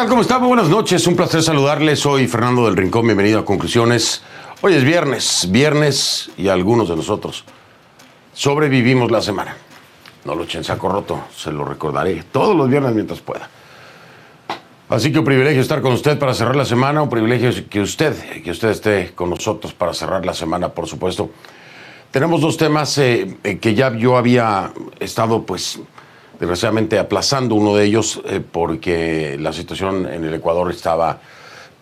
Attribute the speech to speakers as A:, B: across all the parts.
A: tal? ¿Cómo está? Muy buenas noches. Un placer saludarles. Soy Fernando del Rincón. Bienvenido a Conclusiones. Hoy es viernes. Viernes y algunos de nosotros sobrevivimos la semana. No lo echen saco roto. Se lo recordaré todos los viernes mientras pueda. Así que un privilegio estar con usted para cerrar la semana. Un privilegio que usted, que usted esté con nosotros para cerrar la semana, por supuesto. Tenemos dos temas eh, eh, que ya yo había estado, pues, desgraciadamente aplazando uno de ellos eh, porque la situación en el Ecuador estaba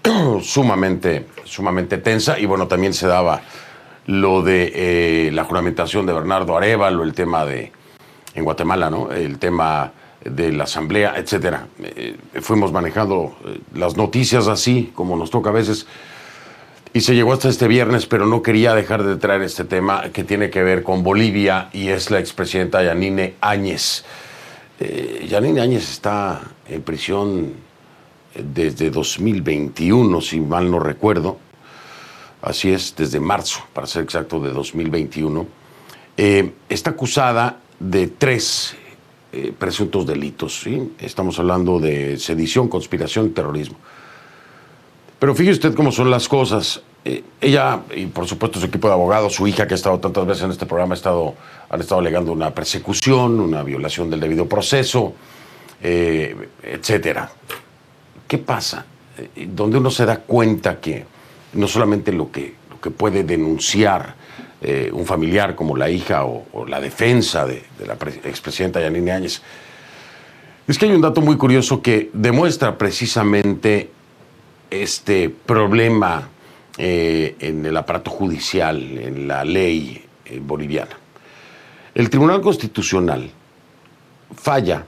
A: sumamente, sumamente tensa y bueno, también se daba lo de eh, la juramentación de Bernardo Arevalo, el tema de, en Guatemala, ¿no? El tema de la asamblea, etcétera. Eh, fuimos manejando las noticias así, como nos toca a veces, y se llegó hasta este viernes, pero no quería dejar de traer este tema que tiene que ver con Bolivia y es la expresidenta Yanine Áñez. Eh, Yanine Áñez está en prisión desde 2021, si mal no recuerdo. Así es, desde marzo, para ser exacto, de 2021. Eh, está acusada de tres eh, presuntos delitos. Estamos hablando de sedición, conspiración y terrorismo. Pero fíjese usted cómo son las cosas. Eh, ella y por supuesto su equipo de abogados, su hija que ha estado tantas veces en este programa, ha estado, han estado alegando una persecución, una violación del debido proceso, eh, etcétera. ¿Qué pasa? Eh, donde uno se da cuenta que no solamente lo que, lo que puede denunciar eh, un familiar como la hija o, la defensa de, de la pre- expresidenta Yanine Áñez, es que hay un dato muy curioso que demuestra precisamente este problema eh, en el aparato judicial, en la ley eh, boliviana. El Tribunal Constitucional falla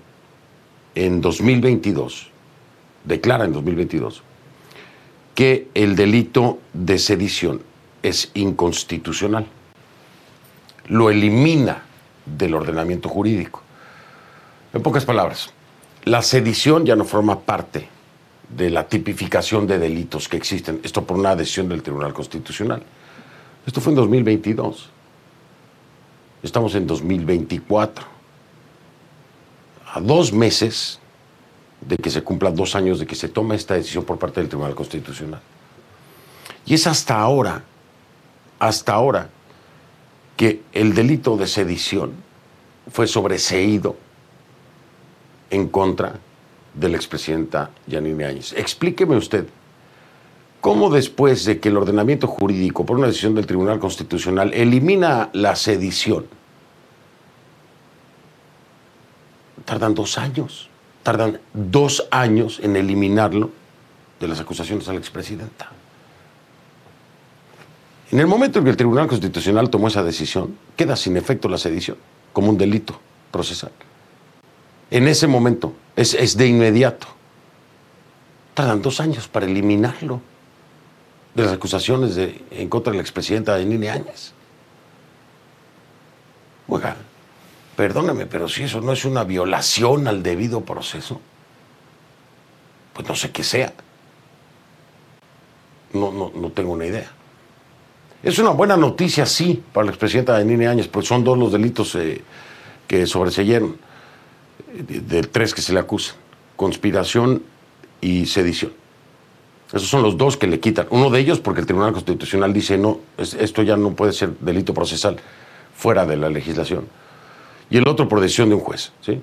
A: en 2022, declara en 2022, que el delito de sedición es inconstitucional. Lo elimina del ordenamiento jurídico. En pocas palabras, la sedición ya no forma parte de la tipificación de delitos que existen. Esto por una decisión del Tribunal Constitucional. Esto fue en 2022. Estamos en 2024. A dos meses de que se cumplan dos años de que se tome esta decisión por parte del Tribunal Constitucional. Y es hasta ahora, hasta ahora, que el delito de sedición fue sobreseído en contra de la expresidenta Yanine Áñez. Explíqueme usted, ¿cómo después de que el ordenamiento jurídico, por una decisión del Tribunal Constitucional, elimina la sedición, tardan dos años, tardan dos años en eliminarlo de las acusaciones a la expresidenta? En el momento en que el Tribunal Constitucional tomó esa decisión, queda sin efecto la sedición como un delito procesal en ese momento, es, es de inmediato. Tardan dos años para eliminarlo de las acusaciones de, en contra de la expresidenta Yanine Áñez. Oiga, perdóname, pero si eso no es una violación al debido proceso, pues no sé qué sea. No, no, no tengo una idea. Es una buena noticia, sí, para la expresidenta Yanine Áñez, pues son dos los delitos eh, que sobreseyeron de, tres que se le acusan, conspiración y sedición. Esos son los dos que le quitan. Uno de ellos porque el Tribunal Constitucional dice, no, es- esto ya no puede ser delito procesal fuera de la legislación. Y el otro por decisión de un juez. ¿sí?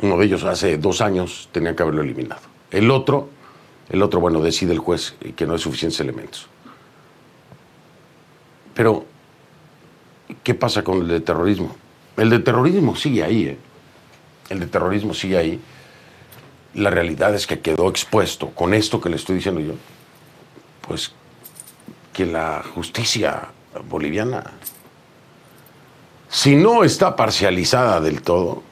A: Uno de ellos hace dos años tenía que haberlo eliminado. El otro, el otro, bueno, decide el juez que no hay suficientes elementos. Pero, ¿qué pasa con el de terrorismo? El de terrorismo sigue ahí, ¿eh? El de terrorismo sigue ahí. La realidad es que quedó expuesto con esto que le estoy diciendo yo, pues que la justicia boliviana, si no está parcializada del todo,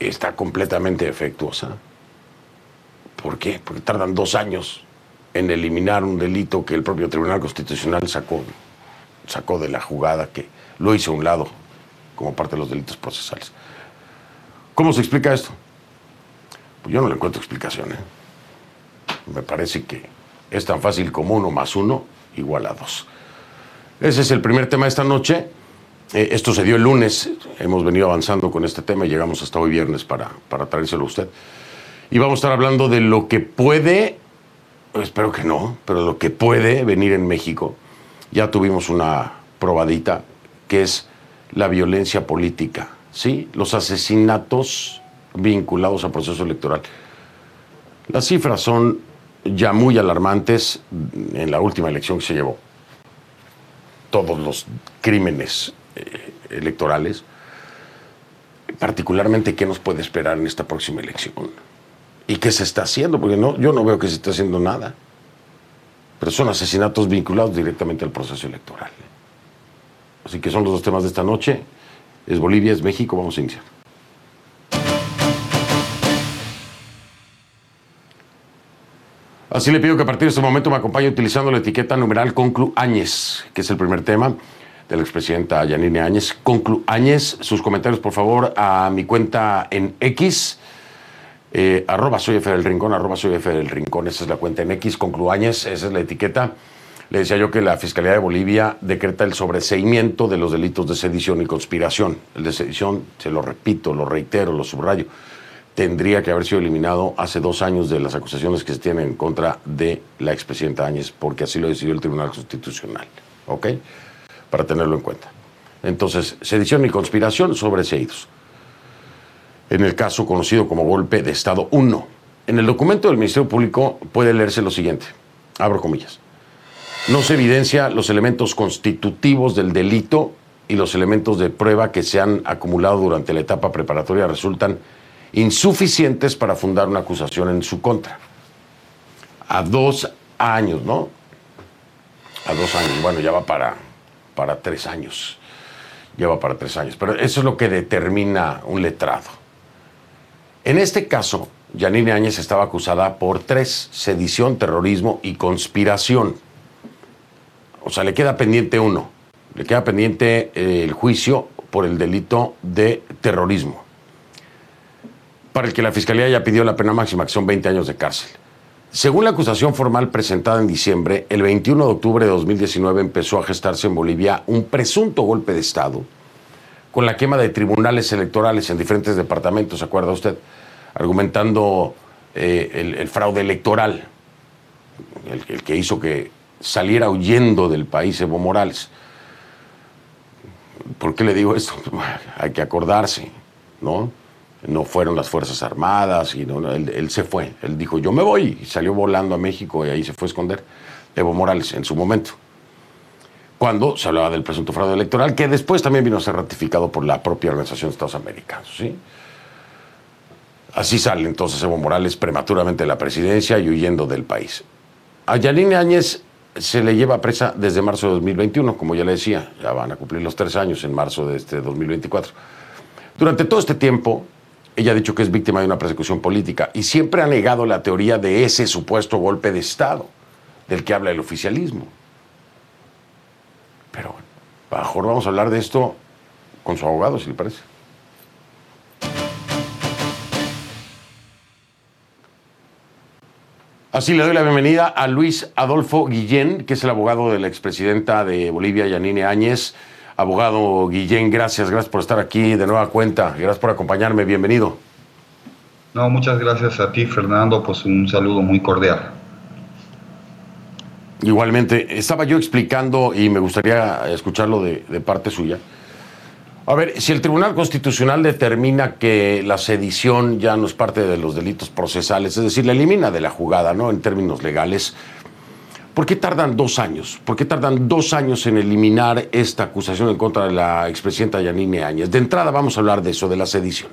A: está completamente defectuosa. ¿Por qué? Porque tardan dos años en eliminar un delito que el propio Tribunal Constitucional sacó, sacó de la jugada, que lo hizo a un lado como parte de los delitos procesales. ¿Cómo se explica esto? Pues yo no le encuentro explicación. ¿eh? Me parece que es tan fácil como uno más uno igual a dos. Ese es el primer tema de esta noche. Eh, esto se dio el lunes. Hemos venido avanzando con este tema y llegamos hasta hoy viernes para, para traérselo a usted. Y vamos a estar hablando de lo que puede, espero que no, pero lo que puede venir en México. Ya tuvimos una probadita, que es la violencia política, ¿sí? Los asesinatos vinculados al proceso electoral. Las cifras son ya muy alarmantes en la última elección que se llevó. Todos los crímenes eh, electorales, particularmente qué nos puede esperar en esta próxima elección y qué se está haciendo, porque no, yo no veo que se esté haciendo nada. Pero son asesinatos vinculados directamente al proceso electoral. Así que son los dos temas de esta noche. Es Bolivia, es México, vamos a iniciar. Así le pido que a partir de este momento me acompañe utilizando la etiqueta numeral Conclu Áñez, que es el primer tema de la expresidenta Yanine Áñez. Conclu Áñez, sus comentarios por favor a mi cuenta en X, eh, arroba soy F del Rincón, arroba soy del Rincón, esa es la cuenta en X, Conclu Áñez, esa es la etiqueta. Le decía yo que la Fiscalía de Bolivia decreta el sobreseimiento de los delitos de sedición y conspiración. El de sedición, se lo repito, lo reitero, lo subrayo tendría que haber sido eliminado hace dos años de las acusaciones que se tienen en contra de la expresidenta Áñez, porque así lo decidió el Tribunal Constitucional. ¿Ok? Para tenerlo en cuenta. Entonces, sedición y conspiración sobreseídos. En el caso conocido como golpe de Estado 1. En el documento del Ministerio Público puede leerse lo siguiente. Abro comillas. No se evidencia los elementos constitutivos del delito y los elementos de prueba que se han acumulado durante la etapa preparatoria resultan insuficientes para fundar una acusación en su contra. A dos años, ¿no? A dos años, bueno, ya va para, para tres años. Ya va para tres años. Pero eso es lo que determina un letrado. En este caso, Yanine Áñez estaba acusada por tres, sedición, terrorismo y conspiración. O sea, le queda pendiente uno. Le queda pendiente eh, el juicio por el delito de terrorismo para el que la Fiscalía ya pidió la pena máxima, que son 20 años de cárcel. Según la acusación formal presentada en diciembre, el 21 de octubre de 2019 empezó a gestarse en Bolivia un presunto golpe de Estado con la quema de tribunales electorales en diferentes departamentos, ¿se acuerda usted? Argumentando eh, el, fraude electoral, el, el, que hizo que saliera huyendo del país Evo Morales. ¿Por qué le digo esto? Hay que acordarse, ¿no? no fueron las Fuerzas Armadas, y no, él, se fue. Él dijo, yo me voy, y salió volando a México y ahí se fue a esconder Evo Morales en su momento. Cuando se hablaba del presunto fraude electoral, que después también vino a ser ratificado por la propia Organización de Estados Americanos. ¿sí? Así sale entonces Evo Morales prematuramente de la presidencia y huyendo del país. A Yanine Áñez se le lleva presa desde marzo de 2021, como ya le decía, ya van a cumplir los tres años en marzo de este 2024. Durante todo este tiempo, ella ha dicho que es víctima de una persecución política y siempre ha negado la teoría de ese supuesto golpe de Estado del que habla el oficialismo. Pero mejor vamos a hablar de esto con su abogado, si le parece. Así le doy la bienvenida a Luis Adolfo Guillén, que es el abogado de la expresidenta de Bolivia, Yanine Áñez. Abogado Guillén, gracias, gracias por estar aquí de nueva cuenta, gracias por acompañarme, bienvenido.
B: No, muchas gracias a ti, Fernando, pues un saludo muy cordial.
A: Igualmente, estaba yo explicando y me gustaría escucharlo de, de parte suya. A ver, si el Tribunal Constitucional determina que la sedición ya no es parte de los delitos procesales, es decir, la elimina de la jugada, ¿no? En términos legales, ¿Por qué tardan dos años? ¿Por qué tardan dos años en eliminar esta acusación en contra de la expresidenta Yanine Áñez? De entrada vamos a hablar de eso, de la sedición.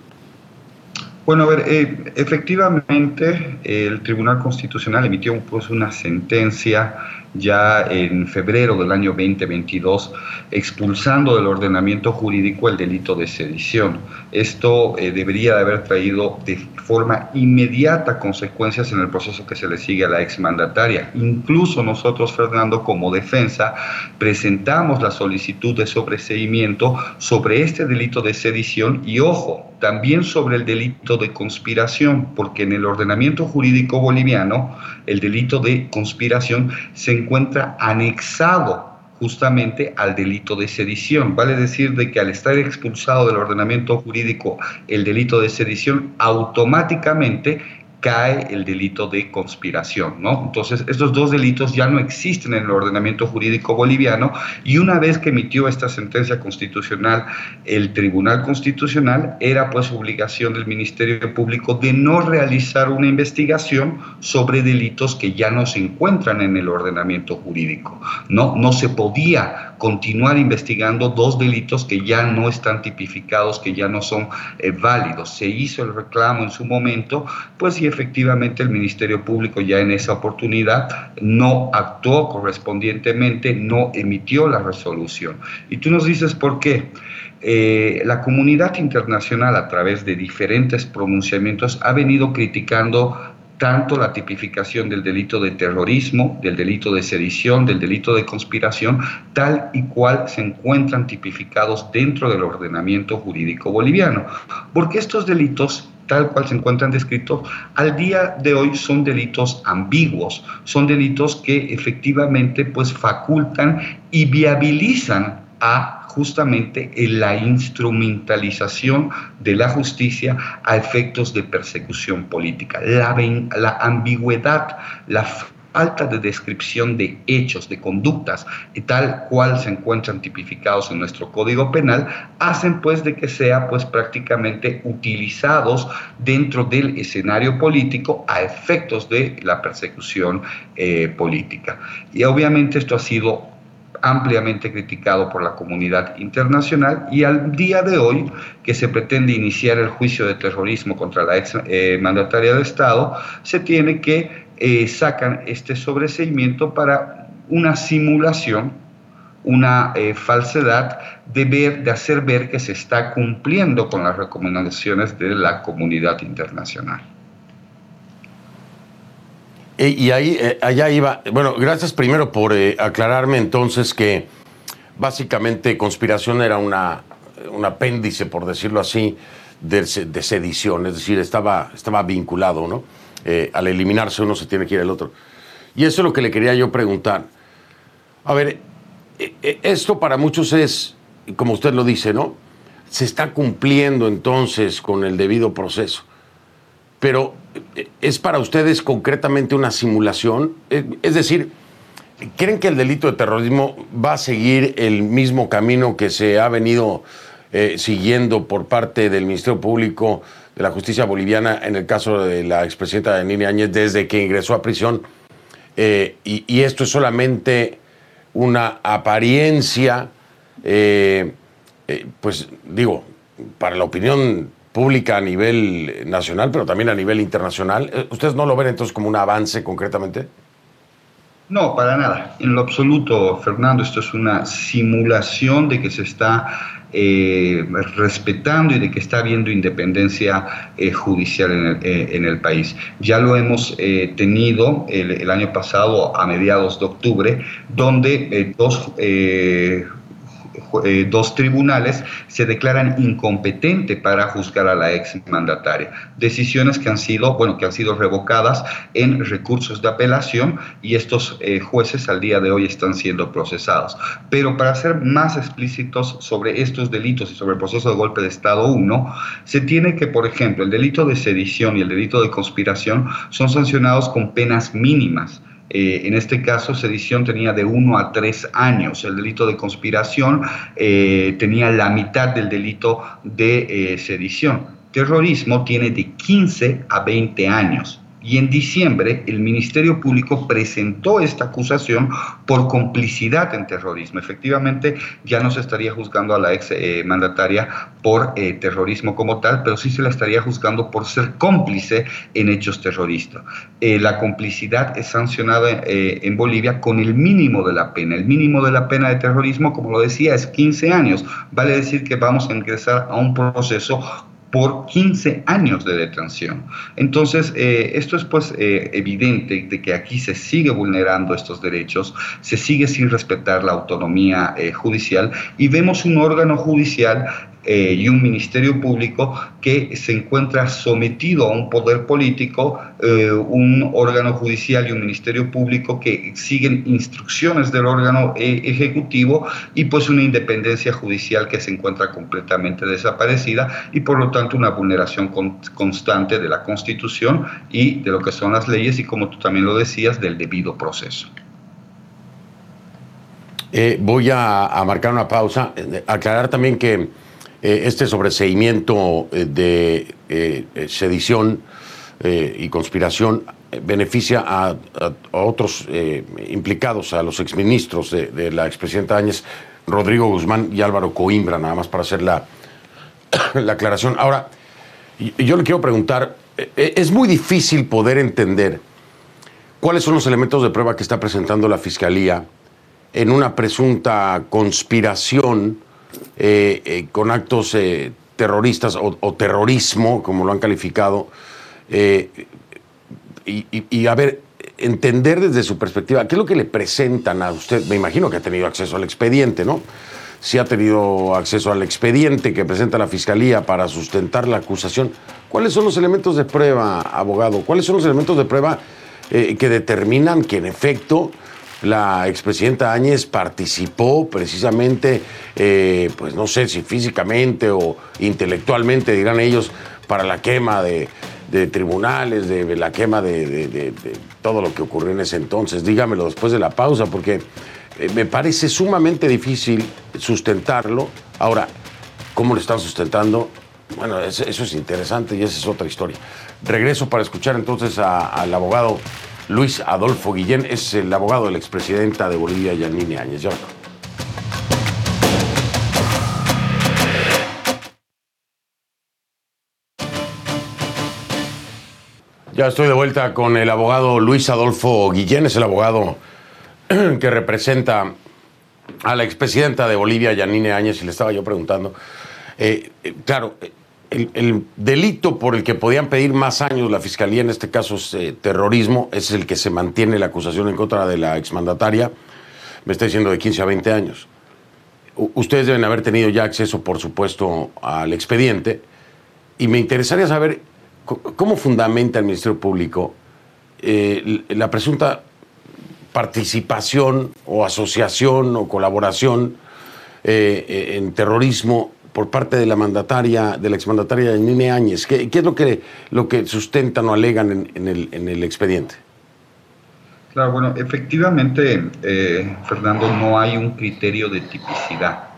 B: Bueno, a ver, eh, efectivamente el Tribunal Constitucional emitió pues, una sentencia ya en febrero del año 2022, expulsando del ordenamiento jurídico el delito de sedición. Esto eh, debería de haber traído de forma inmediata consecuencias en el proceso que se le sigue a la exmandataria. Incluso nosotros, Fernando, como defensa, presentamos la solicitud de sobreseimiento sobre este delito de sedición y, ojo, también sobre el delito de conspiración, porque en el ordenamiento jurídico boliviano el delito de conspiración se encuentra anexado justamente al delito de sedición. Vale decir de que al estar expulsado del ordenamiento jurídico el delito de sedición, automáticamente cae el delito de conspiración, ¿no? Entonces, estos dos delitos ya no existen en el ordenamiento jurídico boliviano y una vez que emitió esta sentencia constitucional el Tribunal Constitucional, era pues obligación del Ministerio Público de no realizar una investigación sobre delitos que ya no se encuentran en el ordenamiento jurídico, ¿no? No se podía continuar investigando dos delitos que ya no están tipificados, que ya no son eh, válidos. Se hizo el reclamo en su momento, pues y efectivamente el Ministerio Público ya en esa oportunidad no actuó correspondientemente, no emitió la resolución. Y tú nos dices por qué. Eh, la comunidad internacional a través de diferentes pronunciamientos ha venido criticando tanto la tipificación del delito de terrorismo, del delito de sedición, del delito de conspiración, tal y cual se encuentran tipificados dentro del ordenamiento jurídico boliviano. Porque estos delitos tal cual se encuentran descritos, al día de hoy son delitos ambiguos, son delitos que efectivamente pues facultan y viabilizan a justamente en la instrumentalización de la justicia a efectos de persecución política. La, la ambigüedad, la falta de descripción de hechos, de conductas, y tal cual se encuentran tipificados en nuestro Código Penal, hacen pues de que sea pues prácticamente utilizados dentro del escenario político a efectos de la persecución eh, política. Y obviamente esto ha sido ampliamente criticado por la comunidad internacional y al día de hoy que se pretende iniciar el juicio de terrorismo contra la ex eh, mandataria de Estado, se tiene que eh, sacar este sobreseimiento para una simulación, una eh, falsedad de, ver, de hacer ver que se está cumpliendo con las recomendaciones de la comunidad internacional.
A: Eh, y ahí, eh, allá iba. Bueno, gracias primero por eh, aclararme entonces que básicamente conspiración era un apéndice, por decirlo así, de, sedición, es decir, estaba, estaba vinculado, ¿no? al eliminarse uno se tiene que ir al otro. Y eso es lo que le quería yo preguntar. A ver, esto para muchos es, como usted lo dice, ¿no? Se está cumpliendo entonces con el debido proceso. Pero ¿Es para ustedes concretamente una simulación? Eh, es decir, ¿creen que el delito de terrorismo va a seguir el mismo camino que se ha venido eh, siguiendo por parte del Ministerio Público de la Justicia Boliviana en el caso de la expresidenta Nini Áñez desde que ingresó a prisión? Eh, y, esto es solamente una apariencia, pues digo, para la opinión pública a nivel nacional, pero también a nivel internacional. Eh, ¿Ustedes no lo ven entonces como un avance concretamente?
B: No, para nada. En lo absoluto, Fernando, esto es una simulación de que se está eh, respetando y de que está habiendo independencia eh, judicial en el, país. Ya lo hemos tenido el, el, año pasado, a mediados de octubre, donde dos eh, dos tribunales se declaran incompetentes para juzgar a la ex mandataria. Decisiones que han sido, bueno, que han sido revocadas en recursos de apelación y estos eh, jueces al día de hoy están siendo procesados. Pero para ser más explícitos sobre estos delitos y sobre el proceso de golpe de Estado 1, se tiene que, por ejemplo, el delito de sedición y el delito de conspiración son sancionados con penas mínimas. Eh, en este caso, sedición tenía de 1 a 3 años. El delito de conspiración eh, tenía la mitad del delito de eh, sedición. Terrorismo tiene de 15 a 20 años. Y en diciembre el Ministerio Público presentó esta acusación por complicidad en terrorismo. Efectivamente, ya no se estaría juzgando a la ex eh, mandataria por eh, terrorismo como tal, pero sí se la estaría juzgando por ser cómplice en hechos terroristas. Eh, la complicidad es sancionada en Bolivia con el mínimo de la pena. El mínimo de la pena de terrorismo, como lo decía, es 15 años. Vale decir que vamos a ingresar a un proceso por 15 años de detención. Entonces, eh, esto es pues eh, evidente de que aquí se sigue vulnerando estos derechos, se sigue sin respetar la autonomía eh, judicial y vemos un órgano judicial eh, y un ministerio público que se encuentra sometido a un poder político, eh, un órgano judicial y un ministerio público que siguen instrucciones del órgano eh, ejecutivo y pues una independencia judicial que se encuentra completamente desaparecida y por lo tanto una vulneración constante de la Constitución y de lo que son las leyes y como tú también lo decías, del debido proceso.
A: voy a, marcar una pausa, aclarar también que eh, este sobreseimiento eh, de eh, sedición y conspiración beneficia a, otros implicados, a los exministros de, la expresidenta Áñez, Rodrigo Guzmán y Álvaro Coimbra, nada más para hacer la, la aclaración. Ahora, yo le quiero preguntar, es muy difícil poder entender cuáles son los elementos de prueba que está presentando la Fiscalía en una presunta conspiración eh, eh, con actos eh, terroristas o, terrorismo, como lo han calificado, y, a ver, entender desde su perspectiva, ¿qué es lo que le presentan a usted? Me imagino que ha tenido acceso al expediente, ¿no? Si ha tenido acceso al expediente que presenta la Fiscalía para sustentar la acusación, ¿cuáles son los elementos de prueba, abogado? ¿Cuáles son los elementos de prueba que determinan que en efecto la expresidenta Áñez participó precisamente, eh, pues no sé si físicamente o intelectualmente, dirán ellos, para la quema de, tribunales, de, la quema de, todo lo que ocurrió en ese entonces. Dígamelo después de la pausa, porque eh, me parece sumamente difícil sustentarlo. Ahora, ¿cómo lo están sustentando? Bueno, eso, es interesante y esa es otra historia. Regreso para escuchar entonces al abogado Luis Adolfo Guillén es el abogado de la expresidenta de Bolivia, Yanine Áñez. Ya estoy de vuelta con el abogado Luis Adolfo Guillén, es el abogado que representa a la expresidenta de Bolivia, Yanine Áñez, y le estaba yo preguntando. Eh, eh, claro, el, delito por el que podían pedir más años la fiscalía, en este caso es eh, terrorismo, es el que se mantiene la acusación en contra de la exmandataria, me está diciendo de 15 a 20 años. ustedes deben haber tenido ya acceso, por supuesto, al expediente, y me interesaría saber cómo fundamenta el Ministerio Público eh, la presunta participación o asociación o colaboración eh, en terrorismo por parte de la mandataria, de la exmandataria Nine Áñez? ¿Qué, es lo que, lo que sustentan o alegan en, el, en el, expediente?
B: Claro, bueno, efectivamente, eh, Fernando, no hay un criterio de tipicidad.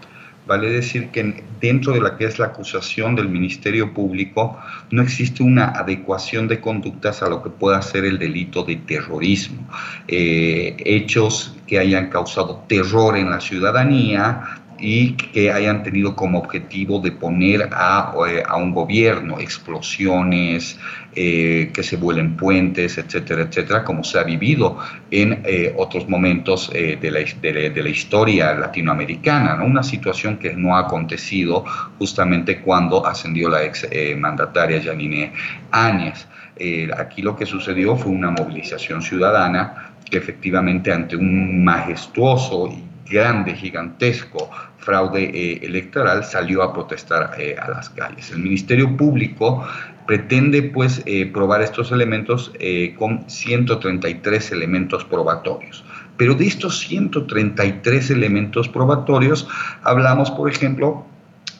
B: Vale decir que dentro de la que es la acusación del Ministerio Público no existe una adecuación de conductas a lo que pueda ser el delito de terrorismo. Eh, hechos que hayan causado terror en la ciudadanía, y que hayan tenido como objetivo de poner a, eh, a un gobierno, explosiones, eh, que se vuelen puentes, etcétera, etcétera, como se ha vivido en eh, otros momentos de la, de, la, historia latinoamericana, ¿no? una situación que no ha acontecido justamente cuando ascendió la ex mandataria Janine Áñez. aquí lo que sucedió fue una movilización ciudadana que efectivamente ante un majestuoso y grande, gigantesco fraude eh, electoral, salió a protestar eh, a las calles. El Ministerio Público pretende pues eh, probar estos elementos con 133 elementos probatorios. Pero de estos 133 elementos probatorios hablamos, por ejemplo,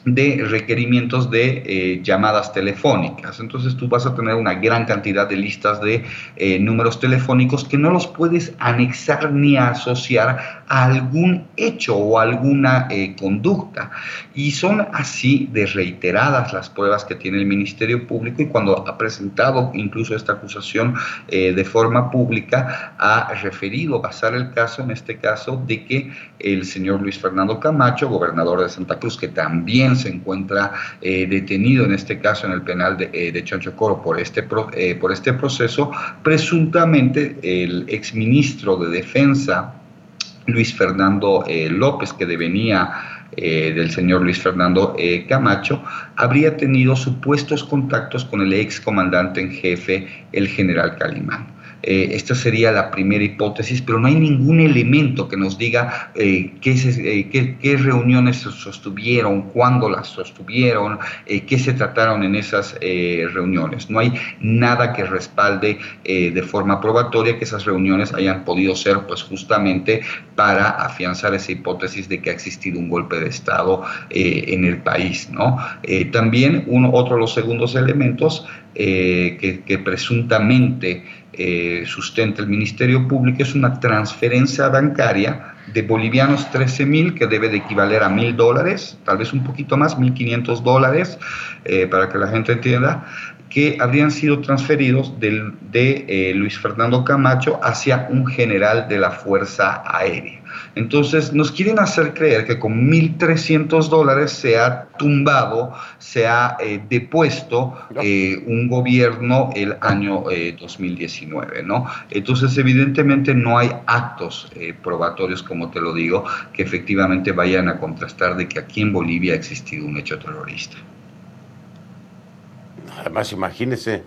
B: de requerimientos de eh, llamadas telefónicas. Entonces tú vas a tener una gran cantidad de listas de eh, números telefónicos que no los puedes anexar ni asociar a algún hecho o alguna eh, conducta. Y son así de reiteradas las pruebas que tiene el Ministerio Público y cuando ha presentado incluso esta acusación de forma pública, ha referido basar el caso, en este caso, de que el señor Luis Fernando Camacho, gobernador de Santa Cruz, que también se encuentra eh, detenido, en este caso en el penal de, eh, de por este, eh, por este proceso, presuntamente el exministro de Defensa, Luis Fernando López, que devenía del señor Luis Fernando Camacho, habría tenido supuestos contactos con el ex comandante en jefe, el general Calimán. Eh, esta sería la primera hipótesis, pero no hay ningún elemento que nos diga eh, qué, qué, reuniones se sostuvieron, cuándo las sostuvieron, qué se trataron en esas reuniones. No hay nada que respalde de forma probatoria que esas reuniones hayan podido ser pues justamente para afianzar esa hipótesis de que ha existido un golpe de Estado en el país. ¿no? también uno, otro de los segundos elementos que presuntamente eh, sustenta el Ministerio Público es una transferencia bancaria de bolivianos 13 mil, que debe de equivaler a mil dólares, tal vez un poquito más, 1.500 dólares, eh, para que la gente entienda, que habrían sido transferidos de eh, Luis Fernando Camacho hacia un general de la Fuerza Aérea. Entonces nos quieren hacer creer que con 1.300 dólares se ha tumbado, se ha eh, depuesto eh, un gobierno el año 2019, ¿no? Entonces evidentemente no hay actos probatorios, como te lo digo, que efectivamente vayan a contrastar de que aquí en Bolivia ha existido un hecho terrorista.
A: Además, imagínese eh,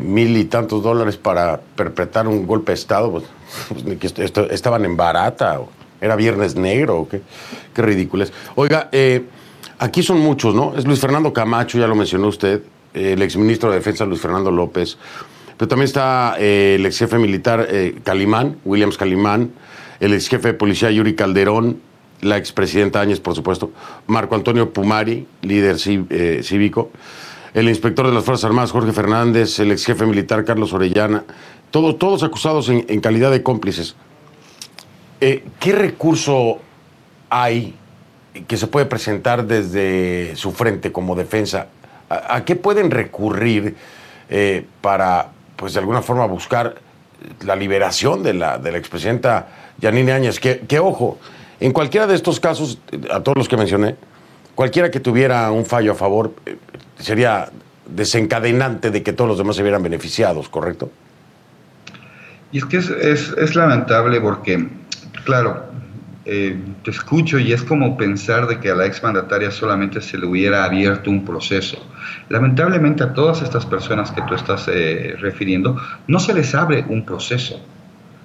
A: mil y tantos dólares para perpetrar un golpe de Estado, pues, pues estaban en barata, era viernes negro, qué, qué ridículo es. Oiga, eh, aquí son muchos, ¿no? Es Luis Fernando Camacho, ya lo mencionó usted, el exministro de Defensa Luis Fernando López, pero también está eh, el ex jefe militar Calimán, Williams Calimán, el ex jefe de policía Yuri Calderón, la expresidenta Áñez, por supuesto, Marco Antonio Pumari, líder cívico el inspector de las Fuerzas Armadas Jorge Fernández, el ex jefe militar Carlos Orellana, todos, todos acusados en, calidad de cómplices. Eh, ¿Qué recurso hay que se puede presentar desde su frente como defensa? ¿A, qué pueden recurrir eh, para, pues de alguna forma, buscar la liberación de la, de la expresidenta Yanine Áñez? Que, ojo, en cualquiera de estos casos, a todos los que mencioné, cualquiera que tuviera un fallo a favor, eh, sería desencadenante de que todos los demás se vieran beneficiados, ¿correcto?
B: Y es que es, lamentable porque, claro, eh, te escucho y es como pensar de que a la exmandataria solamente se le hubiera abierto un proceso. Lamentablemente a todas estas personas que tú estás eh, refiriendo no se les abre un proceso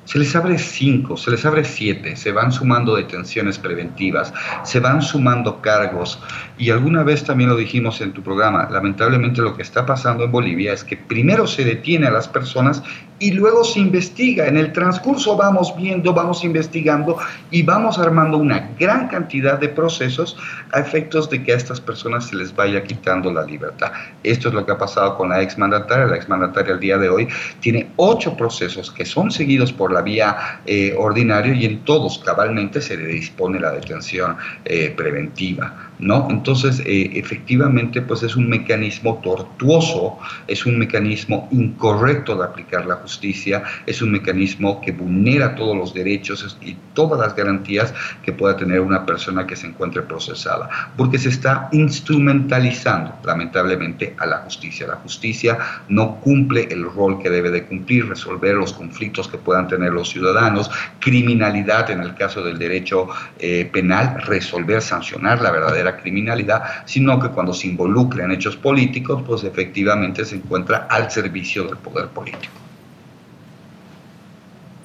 B: se les abre cinco, se les abre siete, se van sumando detenciones preventivas, se van sumando cargos. Y alguna vez también lo dijimos en tu programa, lamentablemente lo que está pasando en Bolivia es que primero se detiene a las personas y luego se investiga. En el transcurso vamos viendo, vamos investigando y vamos armando una gran cantidad de procesos a efectos de que a estas personas se les vaya quitando la libertad. Esto es lo que ha pasado con la exmandataria. La exmandataria al día de hoy tiene ocho procesos que son seguidos por la vía eh, ordinaria y en todos cabalmente se le dispone la detención eh, preventiva. ¿No? Entonces, eh, efectivamente, pues es un mecanismo tortuoso, es un mecanismo incorrecto de aplicar la justicia, es un mecanismo que vulnera todos los derechos y todas las garantías que pueda tener una persona que se encuentre procesada, porque se está instrumentalizando, lamentablemente, a la justicia. La justicia no cumple el rol que debe de cumplir, resolver los conflictos que puedan tener los ciudadanos, criminalidad en el caso del derecho eh, penal, resolver, sancionar la verdadera criminalidad, sino que cuando se involucra en hechos políticos, pues efectivamente se encuentra al servicio del poder político.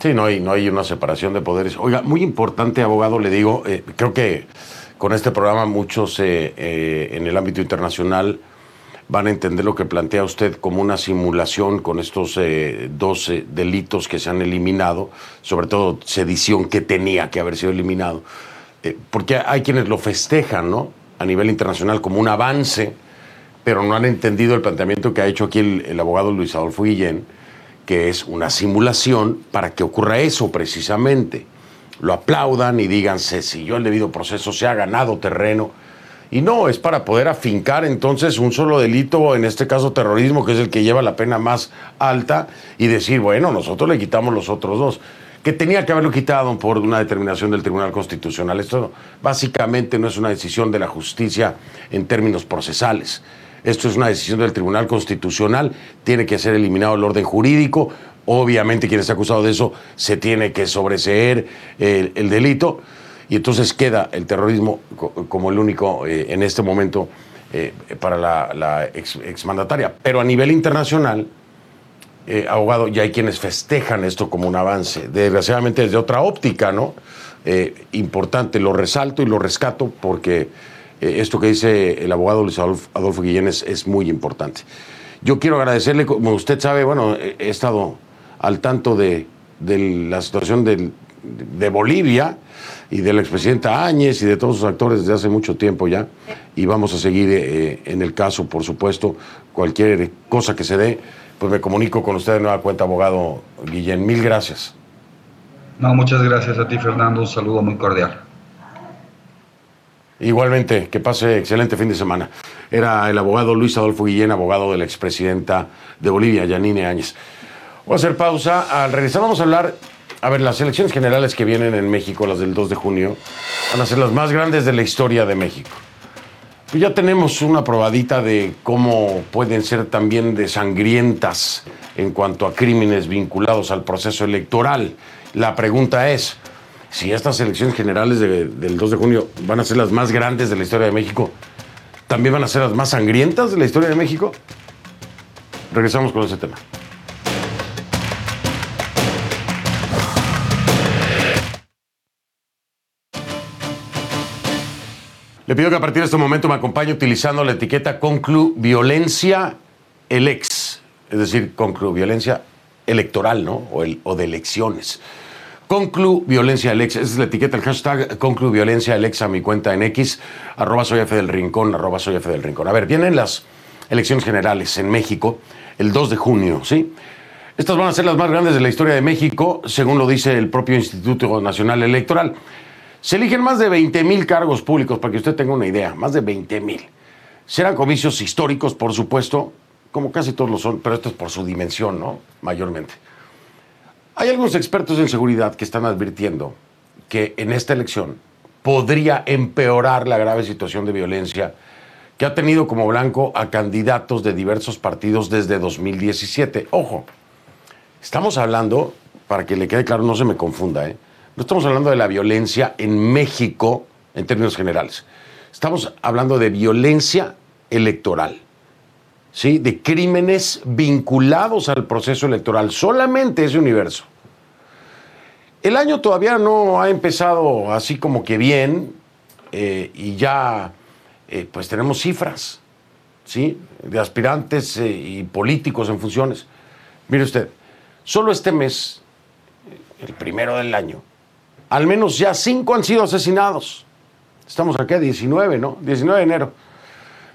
A: Sí, no hay, no hay una separación de poderes. Oiga, muy importante, abogado, le digo, eh, creo que con este programa muchos eh, eh, en el ámbito internacional van a entender lo que plantea usted como una simulación con estos dos delitos que se han eliminado, sobre todo sedición que tenía que haber sido eliminado. Eh, porque hay quienes lo festejan, ¿no? A nivel internacional como un avance, pero no han entendido el planteamiento que ha hecho aquí el, abogado Luis Adolfo Guillén, que es una simulación para que ocurra eso precisamente. Lo aplaudan y díganse, si yo el debido proceso se ha ganado terreno. Y no, es para poder afincar entonces un solo delito, en este caso terrorismo, que es el que lleva la pena más alta, y decir, bueno, nosotros le quitamos los otros dos que tenía que haberlo quitado por una determinación del Tribunal Constitucional. Esto básicamente no es una decisión de la justicia en términos procesales. Esto es una decisión del Tribunal Constitucional, tiene que ser eliminado el orden jurídico. Obviamente quien está acusado de eso se tiene que sobreseer el, delito y entonces queda el terrorismo como el único eh, en este momento eh, para la, exmandataria. Pero a nivel internacional, eh, abogado, y hay quienes festejan esto como un avance. Desgraciadamente desde otra óptica, ¿no? Eh, importante, lo resalto y lo rescato porque eh, esto que dice el abogado Luis Adolfo, Guillén es, muy importante. Yo quiero agradecerle, como usted sabe, bueno, he estado al tanto de, la situación de Bolivia y de la expresidenta Áñez y de todos sus actores desde hace mucho tiempo ya, y vamos a seguir en el caso, por supuesto, cualquier cosa que se dé pues me comunico con usted de nueva cuenta, abogado Guillén. Mil gracias.
B: No, muchas gracias a ti, Fernando. Un saludo muy cordial.
A: Igualmente, que pase excelente fin de semana. Era el abogado Luis Adolfo Guillén, abogado de la expresidenta de Bolivia, Yanine Áñez. Voy a hacer pausa. Al regresar vamos a hablar, a ver, las elecciones generales que vienen en México, las del 2 de junio, van a ser las más grandes de la historia de México. Pues ya tenemos una probadita de cómo pueden ser también desangrientas en cuanto a crímenes vinculados al proceso electoral. La pregunta es, si estas elecciones generales del 2 de junio van a ser las más grandes de la historia de México, ¿también van a ser las más sangrientas de la historia de México? Regresamos con ese tema. Le pido que a partir de este momento me acompañe utilizando la etiqueta Conclu Violencia Elex, es decir, Conclu Violencia Electoral, ¿no? O, el, o de elecciones. Conclu Violencia Elex, esa es la etiqueta, el hashtag Conclu Violencia a mi cuenta en X, arroba soy del Rincón, arroba soy F del Rincón. A ver, vienen las elecciones generales en México el 2 de junio, ¿sí? Estas van a ser las más grandes de la historia de México, según lo dice el propio Instituto Nacional Electoral. Se eligen más de 20 mil cargos públicos, para que usted tenga una idea, más de 20 mil. Serán comicios históricos, por supuesto, como casi todos lo son, pero esto es por su dimensión, ¿no? Mayormente. Hay algunos expertos en seguridad que están advirtiendo que en esta elección podría empeorar la grave situación de violencia que ha tenido como blanco a candidatos de diversos partidos desde 2017. Ojo, estamos hablando, para que le quede claro, no se me confunda, ¿eh? Estamos hablando de la violencia en México en términos generales. Estamos hablando de violencia electoral, ¿sí? de crímenes vinculados al proceso electoral, solamente ese universo. El año todavía no ha empezado así como que bien eh, y ya eh, pues tenemos cifras ¿sí? de aspirantes eh, y políticos en funciones. Mire usted, solo este mes, el primero del año, al menos ya cinco han sido asesinados. Estamos aquí a 19, ¿no? 19 de enero.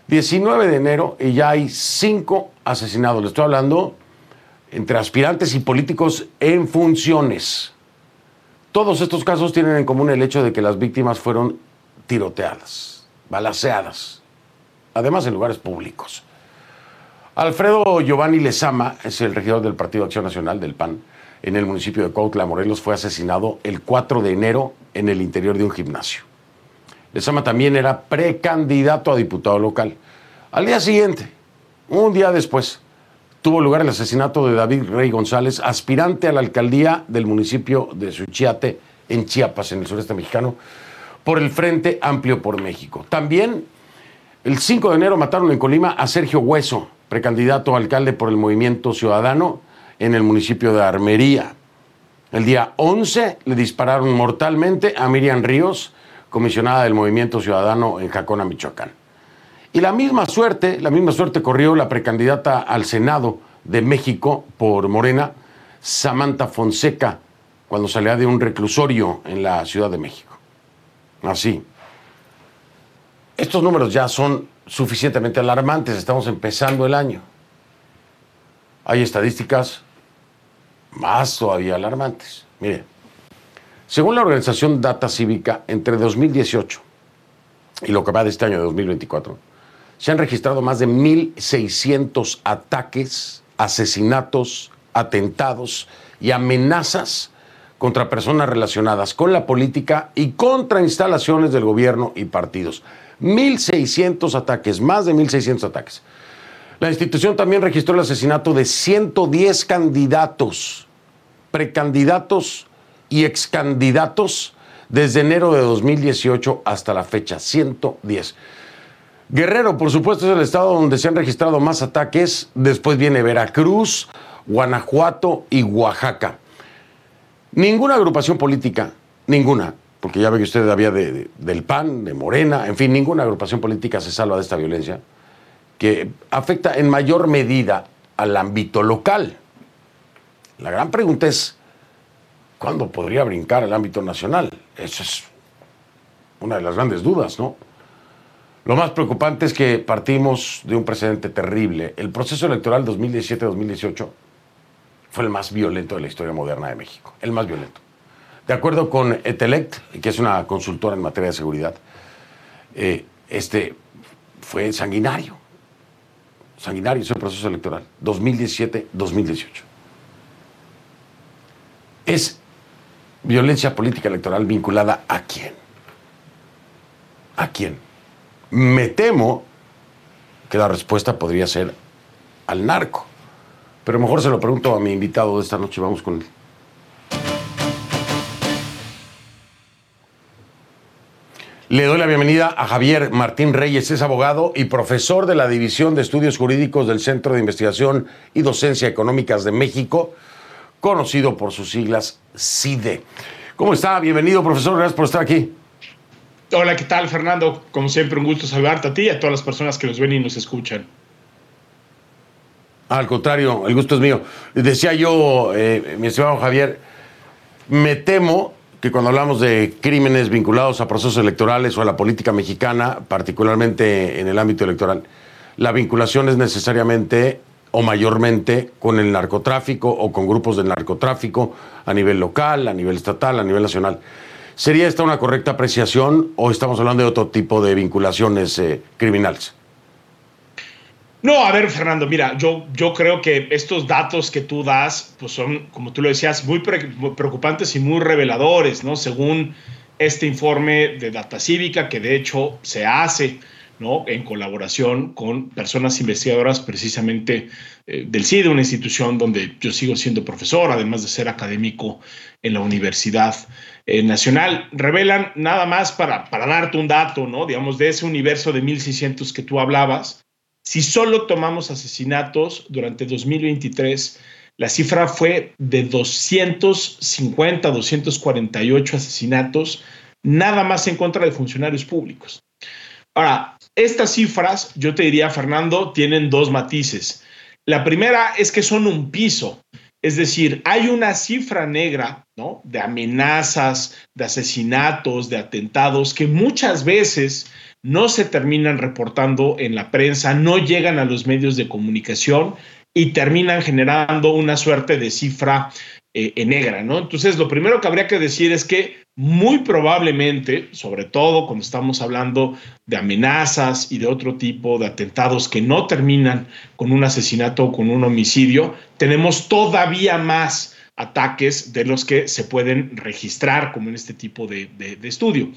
A: 19 de enero y ya hay cinco asesinados. Le estoy hablando entre aspirantes y políticos en funciones. Todos estos casos tienen en común el hecho de que las víctimas fueron tiroteadas, balaceadas, además en lugares públicos. Alfredo Giovanni Lezama es el regidor del Partido Acción Nacional del PAN en el municipio de Cuautla, Morelos, fue asesinado el 4 de enero en el interior de un gimnasio. Lezama también era precandidato a diputado local. Al día siguiente, un día después, tuvo lugar el asesinato de David Rey González, aspirante a la alcaldía del municipio de Suchiate, en Chiapas, en el sureste mexicano, por el Frente Amplio por México. También, el 5 de enero mataron en Colima a Sergio Hueso, precandidato a alcalde por el Movimiento Ciudadano, en el municipio de Armería. El día 11 le dispararon mortalmente a Miriam Ríos, comisionada del Movimiento Ciudadano en Jacona, Michoacán. Y la misma suerte, la misma suerte corrió la precandidata al Senado de México por Morena, Samantha Fonseca, cuando salía de un reclusorio en la Ciudad de México. Así. Estos números ya son suficientemente alarmantes, estamos empezando el año. Hay estadísticas más todavía alarmantes. Mire, según la organización Data Cívica, entre 2018 y lo que va de este año de 2024, se han registrado más de 1.600 ataques, asesinatos, atentados y amenazas contra personas relacionadas con la política y contra instalaciones del gobierno y partidos. 1.600 ataques, más de 1.600 ataques. La institución también registró el asesinato de 110 candidatos, precandidatos y excandidatos desde enero de 2018 hasta la fecha, 110. Guerrero, por supuesto, es el estado donde se han registrado más ataques. Después viene Veracruz, Guanajuato y Oaxaca. Ninguna agrupación política, ninguna, porque ya ve que usted había del PAN, de Morena, en fin, ninguna agrupación política se salva de esta violencia, que afecta en mayor medida al ámbito local. La gran pregunta es, ¿cuándo podría brincar el ámbito nacional? Esa es una de las grandes dudas, ¿no? Lo más preocupante es que partimos de un precedente terrible. El proceso electoral 2017-2018 fue el más violento de la historia moderna de México, el más violento. De acuerdo con Etelect, que es una consultora en materia de seguridad, eh, este fue sanguinario. Sanguinario ese proceso electoral, 2017-2018. Es violencia política electoral vinculada a quién? ¿A quién? Me temo que la respuesta podría ser al narco. Pero mejor se lo pregunto a mi invitado de esta noche. Vamos con él. Le doy la bienvenida a Javier Martín Reyes, es abogado y profesor de la División de Estudios Jurídicos del Centro de Investigación y Docencia Económicas de México, conocido por sus siglas CIDE. ¿Cómo está? Bienvenido, profesor. Gracias por estar aquí.
C: Hola, ¿qué tal, Fernando? Como siempre, un gusto saludarte a ti y a todas las personas que nos ven y nos escuchan.
A: Al contrario, el gusto es mío. Decía yo, eh, mi estimado Javier, me temo que cuando hablamos de crímenes vinculados a procesos electorales o a la política mexicana, particularmente en el ámbito electoral, la vinculación es necesariamente o mayormente con el narcotráfico o con grupos del narcotráfico a nivel local, a nivel estatal, a nivel nacional. ¿Sería esta una correcta apreciación o estamos hablando de otro tipo de vinculaciones eh, criminales?
C: No, a ver, Fernando, mira, yo, yo creo que estos datos que tú das, pues son, como tú lo decías, muy preocupantes y muy reveladores, ¿no? Según este informe de Data Cívica, que de hecho se hace, ¿no? En colaboración con personas investigadoras precisamente eh, del CIDE, una institución donde yo sigo siendo profesor, además de ser académico en la Universidad eh, nacional. Revelan nada más para, para darte un dato, ¿no? Digamos, de ese universo de 1.600 que tú hablabas, si solo tomamos asesinatos durante 2023, la cifra fue de 250, 248 asesinatos, nada más en contra de funcionarios públicos. Ahora, estas cifras, yo te diría, Fernando, tienen dos matices. La primera es que son un piso. Es decir, hay una cifra negra, ¿no? De amenazas, de asesinatos, de atentados que muchas veces no se terminan reportando en la prensa, no llegan a los medios de comunicación y terminan generando una suerte de cifra eh, negra, ¿no? Entonces, lo primero que habría que decir es que muy probablemente, sobre todo cuando estamos hablando de amenazas y de otro tipo de atentados que no terminan con un asesinato o con un homicidio, tenemos todavía más ataques de los que se pueden registrar como en este tipo de, de, estudio.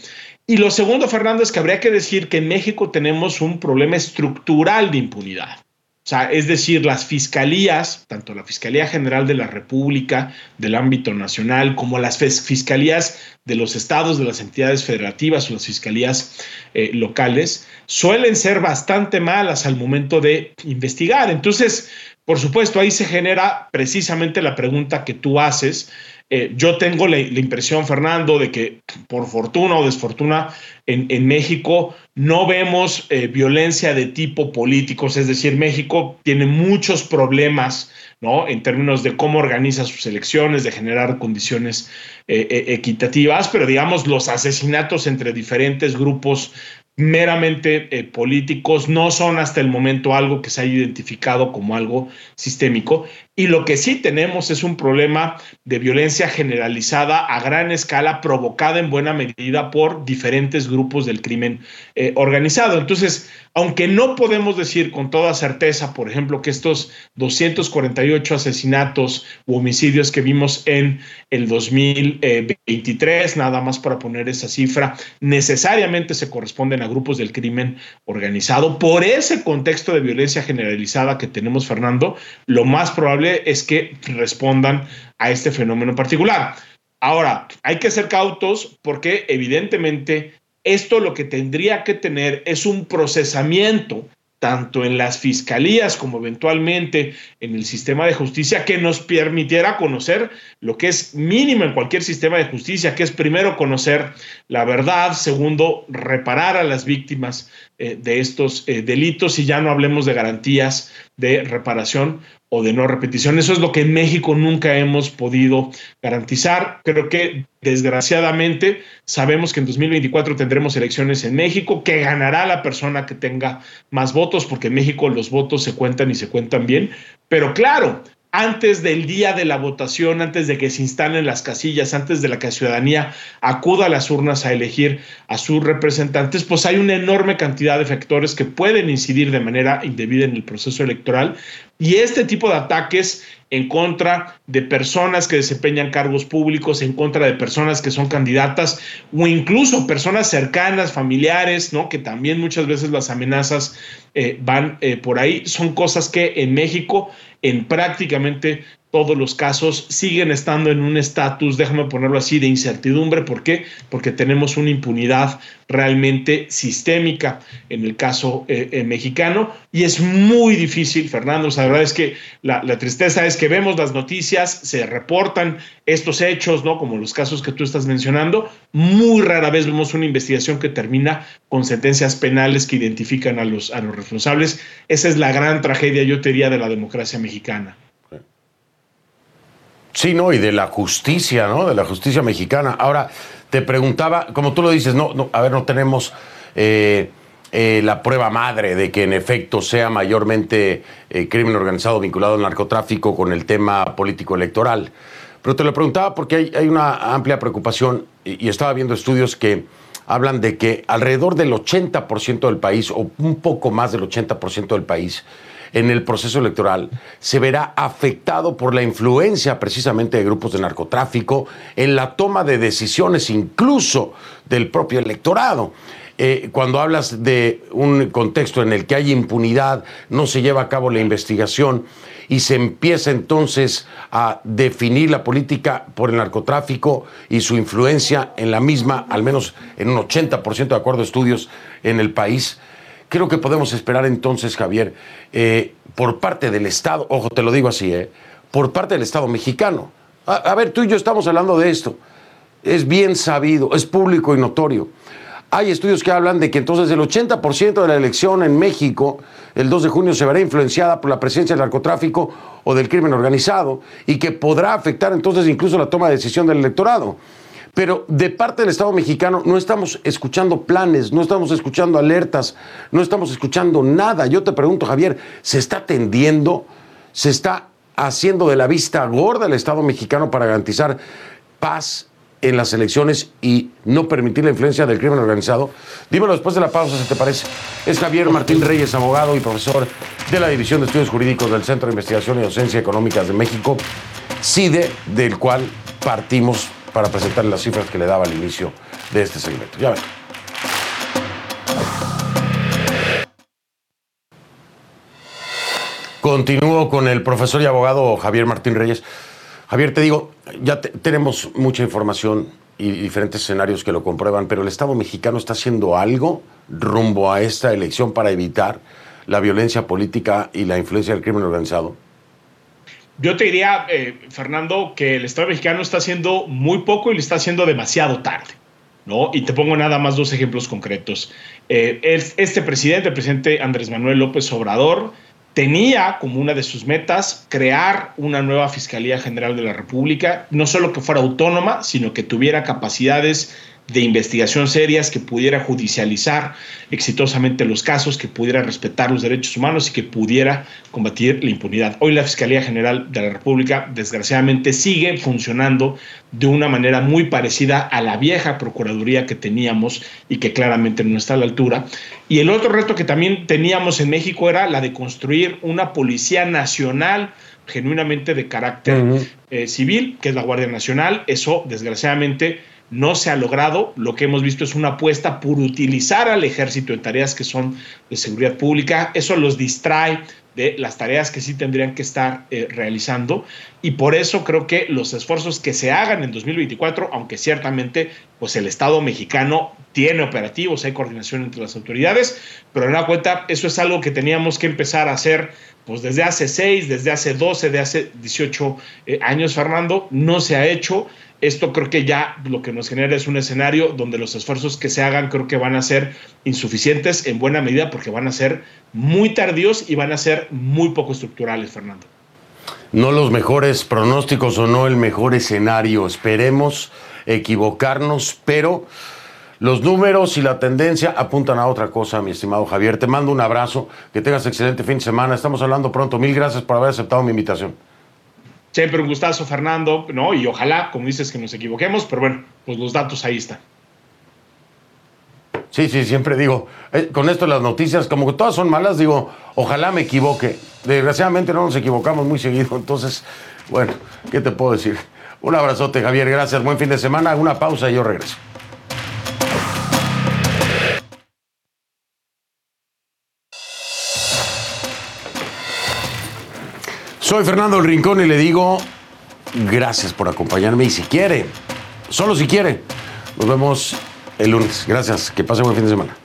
C: Y lo segundo, Fernando, es que habría que decir que en México tenemos un problema estructural de impunidad. O sea, es decir, las fiscalías, tanto la Fiscalía General de la República del ámbito nacional como las fiscalías de los estados, de las entidades federativas o las fiscalías eh, locales, suelen ser bastante malas al momento de investigar. Entonces, por supuesto, ahí se genera precisamente la pregunta que tú haces eh, yo tengo la, impresión, Fernando, de que por fortuna o desfortuna en, México no vemos eh, violencia de tipo político, es decir, México tiene muchos problemas ¿no? en términos de cómo organiza sus elecciones, de generar condiciones eh, equitativas, pero digamos los asesinatos entre diferentes grupos meramente políticos, no son hasta el momento algo que se haya identificado como algo sistémico. Y lo que sí tenemos es un problema de violencia generalizada a gran escala, provocada en buena medida por diferentes grupos del crimen eh, organizado. Entonces, aunque no podemos decir con toda certeza, por ejemplo, que estos 248 asesinatos u homicidios que vimos en el 2023, nada más para poner esa cifra, necesariamente se corresponden a grupos del crimen organizado. Por ese contexto de violencia generalizada que tenemos, Fernando, lo más probable es que respondan a este fenómeno particular. Ahora, hay que ser cautos porque evidentemente esto lo que tendría que tener es un procesamiento tanto en las fiscalías como eventualmente en el sistema de justicia, que nos permitiera conocer lo que es mínimo en cualquier sistema de justicia, que es primero conocer la verdad, segundo, reparar a las víctimas eh, de estos eh, delitos y ya no hablemos de garantías de reparación o de no repetición. Eso es lo que en México nunca hemos podido garantizar. Creo que desgraciadamente sabemos que en 2024 tendremos elecciones en México, que ganará la persona que tenga más votos, porque en México los votos se cuentan y se cuentan bien. Pero claro, antes del día de la votación, antes de que se instalen las casillas, antes de que la ciudadanía acuda a las urnas a elegir a sus representantes, pues hay una enorme cantidad de factores que pueden incidir de manera indebida en el proceso electoral. Y este tipo de ataques en contra de personas que desempeñan cargos públicos, en contra de personas que son candidatas o incluso personas cercanas, familiares, ¿no? Que también muchas veces las amenazas eh, van eh, por ahí. Son cosas que en México en prácticamente todos los casos siguen estando en un estatus, déjame ponerlo así, de incertidumbre. ¿Por qué? Porque tenemos una impunidad realmente sistémica en el caso eh, eh, mexicano y es muy difícil, Fernando. la verdad es que la, tristeza es que vemos las noticias, se reportan estos hechos, ¿no? Como los casos que tú estás mencionando. Muy rara vez vemos una investigación que termina con sentencias penales que identifican a los, a los responsables. Esa es la gran tragedia, yo te diría, de la democracia mexicana.
A: Sí, ¿no? Y de la justicia, ¿no? De la justicia mexicana. Ahora, te preguntaba, como tú lo dices, no, no a ver, no tenemos eh, eh, la prueba madre de que en efecto sea mayormente eh, crimen organizado vinculado al narcotráfico con el tema político electoral. Pero te lo preguntaba porque hay, una amplia preocupación y, y, estaba viendo estudios que hablan de que alrededor del 80% del país, o un poco más del 80% del país, en el proceso electoral se verá afectado por la influencia precisamente de grupos de narcotráfico en la toma de decisiones incluso del propio electorado. Eh, cuando hablas de un contexto en el que hay impunidad, no se lleva a cabo la investigación y se empieza entonces a definir la política por el narcotráfico y su influencia en la misma, al menos en un 80% de acuerdo a estudios en el país, creo que podemos esperar entonces, Javier, eh, por parte del Estado, ojo, te lo digo así, eh, por parte del Estado mexicano. A, ver, tú y yo estamos hablando de esto. Es bien sabido, es público y notorio. Hay estudios que hablan de que entonces el 80% de la elección en México el 2 de junio se verá influenciada por la presencia del narcotráfico o del crimen organizado y que podrá afectar entonces incluso la toma de decisión del electorado. Pero de parte del Estado mexicano no estamos escuchando planes, no estamos escuchando alertas, no estamos escuchando nada. Yo te pregunto, Javier, ¿se está atendiendo? ¿Se está haciendo de la vista gorda el Estado mexicano para garantizar paz en las elecciones y no permitir la influencia del crimen organizado? Dímelo después de la pausa, si te parece. Es Javier Martín Reyes, abogado y profesor de la División de Estudios Jurídicos del Centro de Investigación y Docencia Económicas de México, CIDE, del cual partimos para presentar las cifras que le daba al inicio de este segmento. Ya ven. Continúo con el profesor y abogado Javier Martín Reyes. Javier, te digo, ya tenemos mucha información y diferentes escenarios que lo comprueban, pero el Estado mexicano está haciendo algo rumbo a esta elección para evitar la violencia política y la influencia del crimen organizado.
C: Yo te diría, eh, Fernando, que el Estado mexicano está haciendo muy poco y lo está haciendo demasiado tarde. ¿no? Y te pongo nada más dos ejemplos concretos. Eh, este presidente, el presidente Andrés Manuel López Obrador, tenía como una de sus metas crear una nueva Fiscalía General de la República, no solo que fuera autónoma, sino que tuviera capacidades de investigación serias, que pudiera judicializar exitosamente los casos, que pudiera respetar los derechos humanos y que pudiera combatir la impunidad. Hoy la Fiscalía General de la República, desgraciadamente, sigue funcionando de una manera muy parecida a la vieja Procuraduría que teníamos y que claramente no está a la altura. Y el otro reto que también teníamos en México era la de construir una Policía Nacional genuinamente de carácter eh, civil, que es la Guardia Nacional. Eso, desgraciadamente, no se ha logrado. Lo que hemos visto es una apuesta por utilizar al ejército en tareas que son de seguridad pública. Eso los distrae de las tareas que sí tendrían que estar eh, realizando. Y por eso creo que los esfuerzos que se hagan en 2024, aunque ciertamente pues el Estado mexicano tiene operativos, hay coordinación entre las autoridades, pero en una cuenta eso es algo que teníamos que empezar a hacer pues desde hace 6, desde hace 12, de hace 18 eh, años, Fernando, no se ha hecho. Esto creo que ya lo que nos genera es un escenario donde los esfuerzos que se hagan creo que van a ser insuficientes en buena medida porque van a ser muy tardíos y van a ser muy poco estructurales, Fernando.
A: No los mejores pronósticos o no el mejor escenario. Esperemos equivocarnos, pero los números y la tendencia apuntan a otra cosa, mi estimado Javier. Te mando un abrazo, que tengas excelente fin de semana. Estamos hablando pronto. Mil gracias por haber aceptado mi invitación.
C: Siempre un gustazo, Fernando, ¿no? Y ojalá, como dices, que nos equivoquemos, pero bueno, pues los datos ahí están.
A: Sí, sí, siempre digo, eh, con esto las noticias, como que todas son malas, digo, ojalá me equivoque. Desgraciadamente no nos equivocamos muy seguido, entonces, bueno, ¿qué te puedo decir? Un abrazote, Javier, gracias, buen fin de semana, una pausa y yo regreso. Soy Fernando El Rincón y le digo gracias por acompañarme y si quiere, solo si quiere, nos vemos el lunes. Gracias, que pase buen fin de semana.